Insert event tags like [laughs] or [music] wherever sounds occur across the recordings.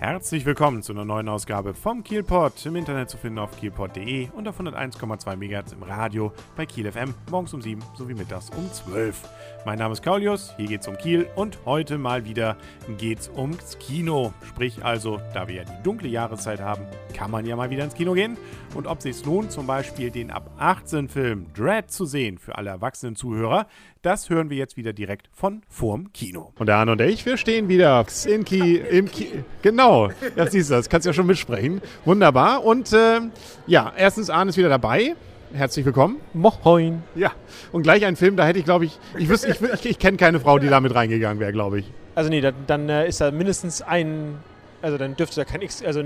Herzlich willkommen zu einer neuen Ausgabe vom Kielpot. Im Internet zu finden auf kielpot.de und auf 101,2 MHz im Radio bei Kiel FM morgens um 7 sowie mittags um 12. Mein Name ist Kaulius, hier geht's um Kiel und heute mal wieder geht's ums Kino. Sprich also, da wir ja die dunkle Jahreszeit haben, kann man ja mal wieder ins Kino gehen. Und ob sich's lohnt, zum Beispiel den ab 18 Film Dread zu sehen für alle erwachsenen Zuhörer, das hören wir jetzt wieder direkt von vorm Kino. Und der Arne und ich, wir stehen wieder in Ki im Ki Genau, das siehst du, das kannst du ja schon mitsprechen. Wunderbar. Und äh, ja, erstens, Arne ist wieder dabei. Herzlich willkommen. Moin. Ja, und gleich ein Film, da hätte ich, glaube ich, ich wüsste, ich, ich, ich kenne keine Frau, die da mit reingegangen wäre, glaube ich. Also nee, dann, dann äh, ist da mindestens ein, also dann dürfte da kein X, also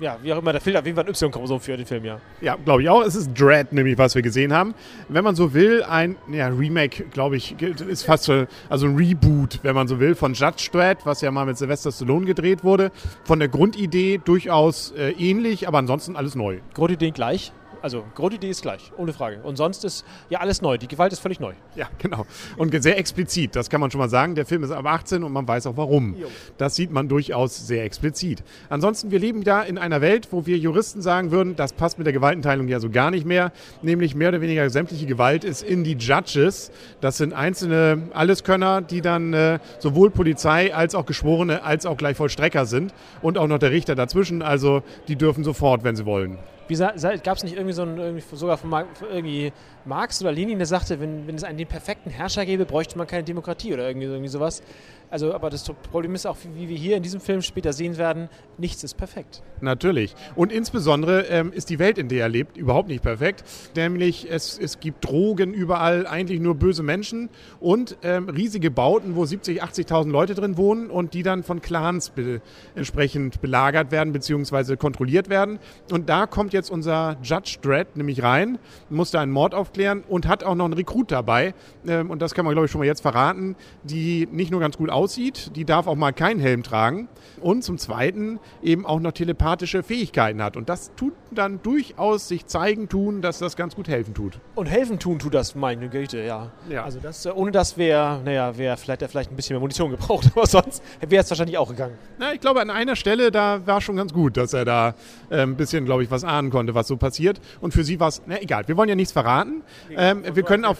ja, wie auch immer, da fehlt auf jeden Fall ein Y-Chromosom für den Film, ja. Ja, glaube ich auch. Es ist Dread, nämlich, was wir gesehen haben. Wenn man so will, ein ja, Remake, glaube ich, ist fast so, also ein Reboot, wenn man so will, von Judge Dread, was ja mal mit Sylvester Stallone gedreht wurde. Von der Grundidee durchaus äh, ähnlich, aber ansonsten alles neu. Grundidee gleich. Also Grundidee ist gleich, ohne Frage. Und sonst ist ja alles neu. Die Gewalt ist völlig neu. Ja, genau. Und sehr explizit, das kann man schon mal sagen. Der Film ist ab 18 und man weiß auch warum. Das sieht man durchaus sehr explizit. Ansonsten, wir leben da in einer Welt, wo wir Juristen sagen würden, das passt mit der Gewaltenteilung ja so gar nicht mehr. Nämlich mehr oder weniger sämtliche Gewalt ist in die Judges. Das sind einzelne Alleskönner, die dann äh, sowohl Polizei als auch Geschworene als auch gleich Vollstrecker sind. Und auch noch der Richter dazwischen. Also die dürfen sofort, wenn sie wollen. Gab es nicht irgendwie so ein, irgendwie sogar von irgendwie Marx oder Lenin, der sagte, wenn, wenn es einen den perfekten Herrscher gäbe, bräuchte man keine Demokratie oder irgendwie, irgendwie sowas. Also, aber das Problem ist auch, wie wir hier in diesem Film später sehen werden, nichts ist perfekt. Natürlich. Und insbesondere ähm, ist die Welt, in der er lebt, überhaupt nicht perfekt. Nämlich es, es gibt Drogen überall, eigentlich nur böse Menschen und ähm, riesige Bauten, wo 70.000, 80.000 Leute drin wohnen und die dann von Clans be entsprechend belagert werden bzw. kontrolliert werden. Und da kommt jetzt unser Judge Dredd nämlich rein, muss da einen Mord aufklären und hat auch noch einen Rekrut dabei. Ähm, und das kann man, glaube ich, schon mal jetzt verraten, die nicht nur ganz gut aussieht, die darf auch mal keinen Helm tragen und zum Zweiten eben auch noch telepathische Fähigkeiten hat. Und das tut dann durchaus sich zeigen tun, dass das ganz gut helfen tut. Und helfen tun tut das, meine Güte, ja. ja. Also das, äh, ohne das wäre, naja, wäre vielleicht, vielleicht ein bisschen mehr Munition gebraucht, [laughs] aber sonst wäre es wahrscheinlich auch gegangen. Na, ich glaube, an einer Stelle, da war schon ganz gut, dass er da äh, ein bisschen, glaube ich, was ahnen konnte, was so passiert. Und für sie war es, na egal, wir wollen ja nichts verraten. Nee, ähm, wir können auf...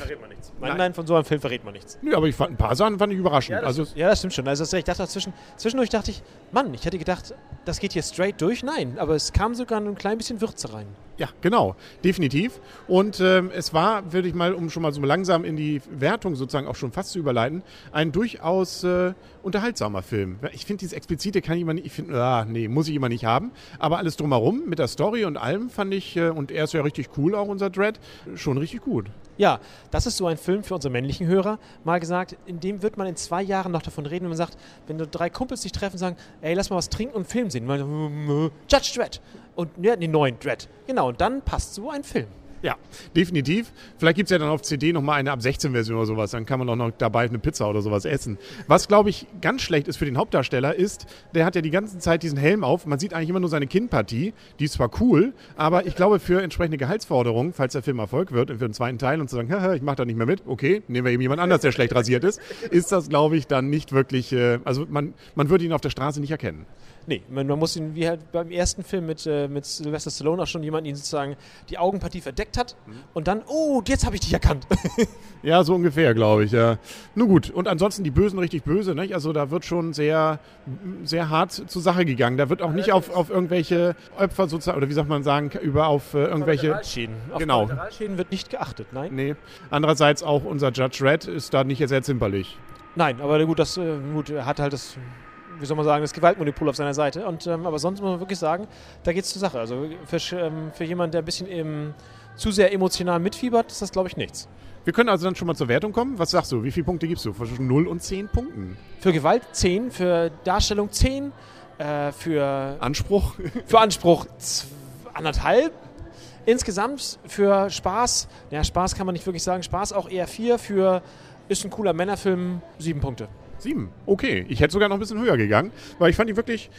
Nein, nein, von so einem Film verrät man nichts. Nö, aber ich fand ein paar Sachen fand ich überraschend. Ja, das, also, ja, das stimmt schon. Also ich dachte dazwischen, zwischendurch dachte ich, Mann, ich hätte gedacht, das geht hier straight durch. Nein, aber es kam sogar ein klein bisschen Würze rein. Ja, genau, definitiv. Und ähm, es war, würde ich mal, um schon mal so langsam in die Wertung sozusagen auch schon fast zu überleiten, ein durchaus äh, unterhaltsamer Film. Ich finde, dieses Explizite kann ich immer nicht, ich finde, ah, nee, muss ich immer nicht haben. Aber alles drumherum mit der Story und allem fand ich, äh, und er ist ja richtig cool, auch unser Dread, schon richtig gut. Ja, das ist so ein Film für unsere männlichen Hörer, mal gesagt, in dem wird man in zwei Jahren noch davon reden, wenn man sagt, wenn du drei Kumpels sich treffen und sagen, ey, lass mal was trinken und einen Film sehen. Man, Judge Dredd. Und ja, den neuen Dread. Genau, und dann passt so ein Film. Ja, definitiv. Vielleicht gibt es ja dann auf CD nochmal eine ab 16 Version oder sowas. Dann kann man auch noch dabei eine Pizza oder sowas essen. Was, glaube ich, ganz schlecht ist für den Hauptdarsteller, ist, der hat ja die ganze Zeit diesen Helm auf. Man sieht eigentlich immer nur seine Kinnpartie. Die ist zwar cool, aber ich glaube, für entsprechende Gehaltsforderungen, falls der Film Erfolg wird, für den zweiten Teil und zu sagen, ich mache da nicht mehr mit, okay, nehmen wir eben jemand anders, der schlecht rasiert ist, ist das, glaube ich, dann nicht wirklich, äh, also man, man würde ihn auf der Straße nicht erkennen. Nee, man, man, muss ihn, wie halt beim ersten Film mit, äh, mit Sylvester Stallone auch schon jemanden ihn sozusagen die Augenpartie verdeckt hat mhm. und dann, oh, jetzt habe ich dich erkannt. [laughs] ja, so ungefähr, glaube ich, ja. Nun gut, und ansonsten die Bösen richtig böse, nicht? Also da wird schon sehr, sehr hart zur Sache gegangen. Da wird auch nicht auf, auf irgendwelche Opfer sozusagen, oder wie sagt man sagen, über auf äh, irgendwelche... Kollateralschäden. Auf genau. Kollateralschäden wird nicht geachtet, nein? Nee. Andererseits auch unser Judge Red ist da nicht sehr zimperlich. Nein, aber gut, das äh, gut, er hat halt das wie soll man sagen, das Gewaltmonopol auf seiner Seite. Und, ähm, aber sonst muss man wirklich sagen, da geht es zur Sache. Also für, ähm, für jemanden, der ein bisschen im, zu sehr emotional mitfiebert, ist das, glaube ich, nichts. Wir können also dann schon mal zur Wertung kommen. Was sagst du? Wie viele Punkte gibst du? Zwischen 0 und 10 Punkten? Für Gewalt 10, für Darstellung 10, äh, für Anspruch? Für Anspruch anderthalb. Insgesamt für Spaß, ja, Spaß kann man nicht wirklich sagen, Spaß auch eher 4, für ist ein cooler Männerfilm 7 Punkte. Sieben. Okay, ich hätte sogar noch ein bisschen höher gegangen, weil ich fand die wirklich,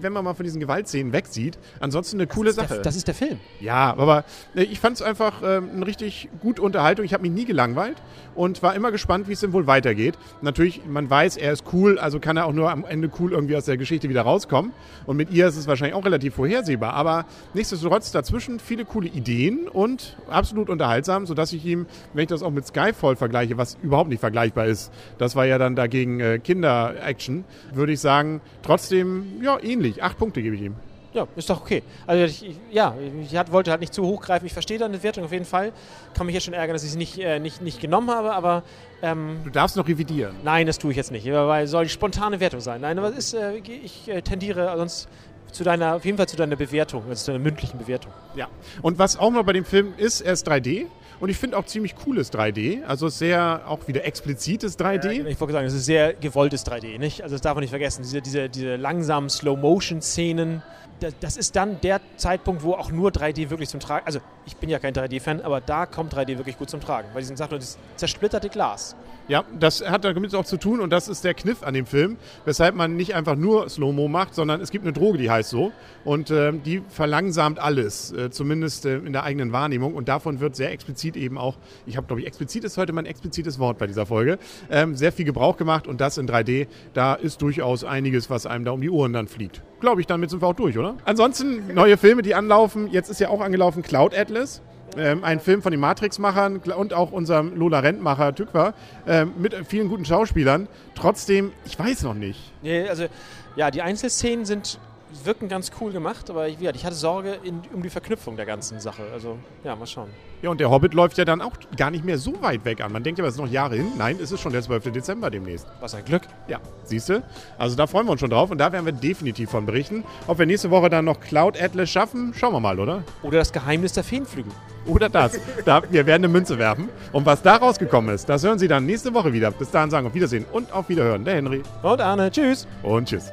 wenn man mal von diesen Gewaltszenen wegsieht, ansonsten eine coole das Sache. Der, das ist der Film. Ja, aber äh, ich fand es einfach ähm, eine richtig gute Unterhaltung. Ich habe mich nie gelangweilt und war immer gespannt, wie es denn wohl weitergeht. Natürlich, man weiß, er ist cool, also kann er auch nur am Ende cool irgendwie aus der Geschichte wieder rauskommen. Und mit ihr ist es wahrscheinlich auch relativ vorhersehbar. Aber nichtsdestotrotz dazwischen viele coole Ideen und absolut unterhaltsam, sodass ich ihm, wenn ich das auch mit Skyfall vergleiche, was überhaupt nicht vergleichbar ist, das war ja dann dagegen äh, Kinder-Action, würde ich sagen, trotzdem, ja, ähnlich. Acht Punkte gebe ich ihm. Ja, ist doch okay. Also ich, ja, ich hat, wollte halt nicht zu hoch greifen. Ich verstehe deine Wertung auf jeden Fall. Kann mich jetzt schon ärgern, dass ich sie nicht, äh, nicht, nicht genommen habe, aber ähm, Du darfst noch revidieren. nein, das tue ich jetzt nicht, weil soll die spontane Wertung sein. Nein, aber es ist, äh, ich äh, tendiere sonst zu deiner, auf jeden Fall zu deiner Bewertung, also zu deiner mündlichen Bewertung. Ja. Und was auch noch bei dem Film ist, er ist 3D. Und ich finde auch ziemlich cooles 3D. Also sehr auch wieder explizites 3D. Ich wollte sagen, es ist sehr gewolltes 3D, nicht? Also das darf man nicht vergessen. Diese, diese, diese langsamen Slow-Motion-Szenen, das ist dann der Zeitpunkt, wo auch nur 3D wirklich zum Tragen. Also ich bin ja kein 3D-Fan, aber da kommt 3D wirklich gut zum Tragen. Bei diesen Sachen, das zersplitterte Glas. Ja, das hat damit auch zu tun und das ist der Kniff an dem Film, weshalb man nicht einfach nur Slow-Mo macht, sondern es gibt eine Droge, die heißt so und ähm, die verlangsamt alles, äh, zumindest äh, in der eigenen Wahrnehmung und davon wird sehr explizit eben auch, ich habe glaube ich, explizit ist heute mein explizites Wort bei dieser Folge, ähm, sehr viel Gebrauch gemacht und das in 3D, da ist durchaus einiges, was einem da um die Ohren dann fliegt. Glaube ich, damit sind wir auch durch, oder? Ansonsten neue Filme, die anlaufen, jetzt ist ja auch angelaufen Cloud Atlas. Ähm, ein Film von den Matrix-Machern und auch unserem Lola Rent-Macher Tückwer ähm, mit vielen guten Schauspielern. Trotzdem, ich weiß noch nicht. Nee, also ja, die Einzelszenen sind wirken ganz cool gemacht, aber ich, ich hatte Sorge in, um die Verknüpfung der ganzen Sache. Also ja, mal schauen. Ja, und der Hobbit läuft ja dann auch gar nicht mehr so weit weg an. Man denkt ja, es ist noch Jahre hin. Nein, es ist schon der 12. Dezember demnächst. Was ein Glück. Ja, siehst du? Also da freuen wir uns schon drauf und da werden wir definitiv von berichten. Ob wir nächste Woche dann noch Cloud Atlas schaffen, schauen wir mal, oder? Oder das Geheimnis der Feenflügel. Oder das. da, wir werden eine Münze werfen. Und was da rausgekommen ist, das hören Sie dann nächste Woche wieder. Bis dahin sagen auf Wiedersehen und auf Wiederhören. Der Henry Und Arne, tschüss. und tschüss.